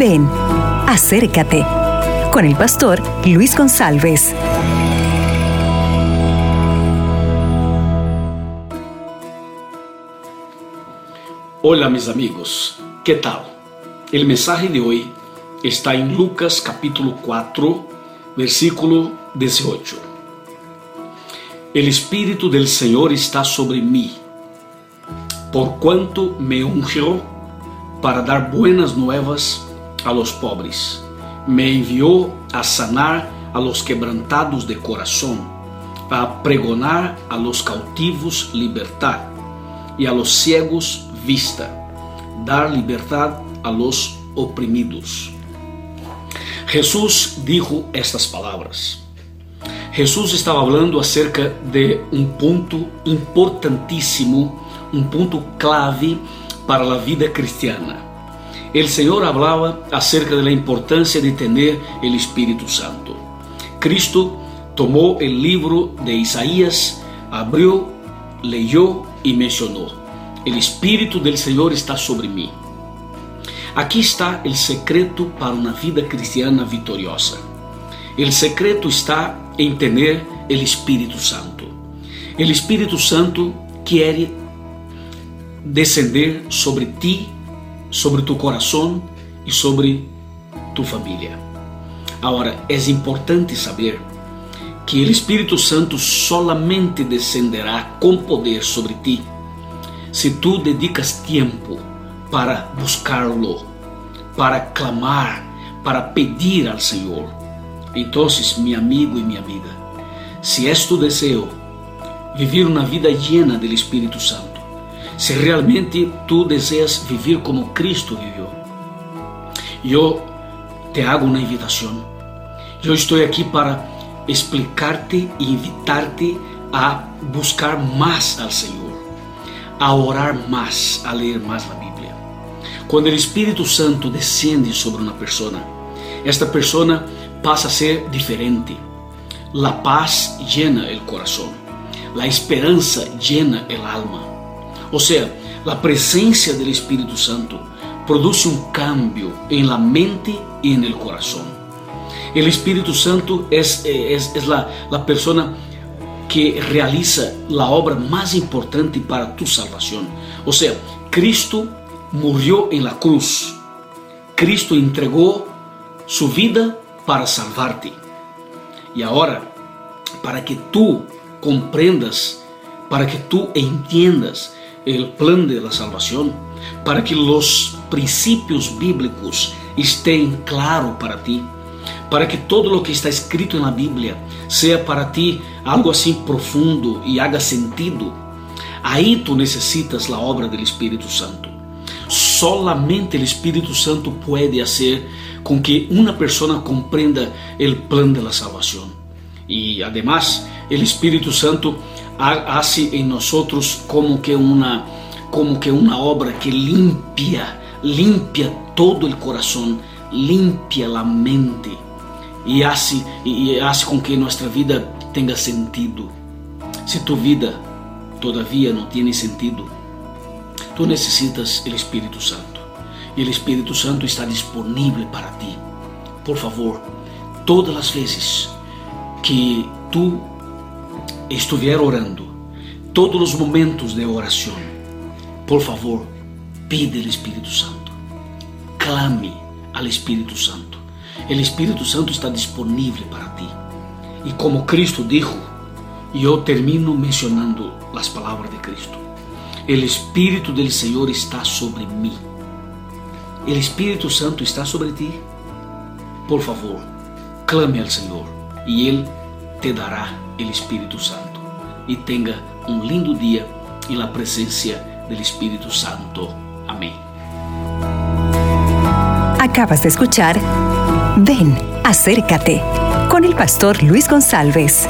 Ven, acércate con el pastor Luis González. Hola mis amigos, ¿qué tal? El mensaje de hoy está en Lucas capítulo 4, versículo 18. El Espíritu del Señor está sobre mí, por cuanto me ungió para dar buenas nuevas a los pobres. Me envió a sanar a los quebrantados de corazón, a pregonar a los cautivos libertad y a los ciegos vista, dar libertad a los oprimidos. Jesús dijo estas palabras. Jesús estava falando acerca de um ponto importantíssimo, um ponto clave para a vida cristiana. O Senhor falava acerca da importância de ter o Espírito Santo. Cristo tomou o livro de Isaías, abriu, leyó e mencionou: O Espírito del Senhor está sobre mim. Aqui está o secreto para uma vida cristiana vitoriosa. O secreto está em ter o Espírito Santo. O Espírito Santo quer descender sobre ti, sobre tu coração e sobre tu família. Agora, é importante saber que o Espírito Santo solamente descenderá com poder sobre ti se tu dedicas tempo para buscá-lo, para clamar, para pedir ao Senhor. Então, meu amigo e minha amiga, se és tu desejo viver uma vida llena do Espírito Santo, se realmente tu deseas vivir como Cristo vivió. Yo te hago una invitación. Yo estoy aquí para explicarte e invitarte a buscar más al Señor, a orar más, a leer más la Biblia. Cuando el Espíritu Santo desciende sobre una persona, esta persona pasa a ser diferente. La paz llena el corazón, la esperanza llena el alma. Ou seja, a presença do Espírito Santo produz um cambio em la mente e en el corazón. El Espírito Santo é es, es la, la persona que realiza la obra mais importante para tu salvação. Ou seja, Cristo morreu em la cruz. Cristo entregou sua vida para salvar-te. E agora, para que tu compreendas, para que tu entiendas el plan de la salvación, para que los principios bíblicos estén claros para ti, para que todo lo que está escrito en la Biblia sea para ti algo así profundo y haga sentido. Ahí tú necesitas la obra del Espíritu Santo. Solamente el Espíritu Santo puede hacer con que una persona comprenda el plan de la salvación. Y además, el Espíritu Santo hace em nós como que uma como que uma obra que limpia, limpia todo o coração, limpia a mente e hace, e hace com que nossa vida tenha sentido. Se tu vida todavia não tem sentido, tu necessitas o Espírito Santo. E o Espírito Santo está disponível para ti. Por favor, todas as vezes que tu estiver orando, todos os momentos de oração, por favor, pide ao Espírito Santo, clame ao Espírito Santo. O Espírito Santo está disponível para ti. E como Cristo dijo, e eu termino mencionando as palavras de Cristo: O Espírito do Senhor está sobre mim. O Espírito Santo está sobre ti. Por favor, clame ao Senhor e Ele te dará o Espírito Santo. E tenha um lindo dia e na presença do Espírito Santo. Amém. Acabas de escuchar Ven, acércate con el pastor Luis González.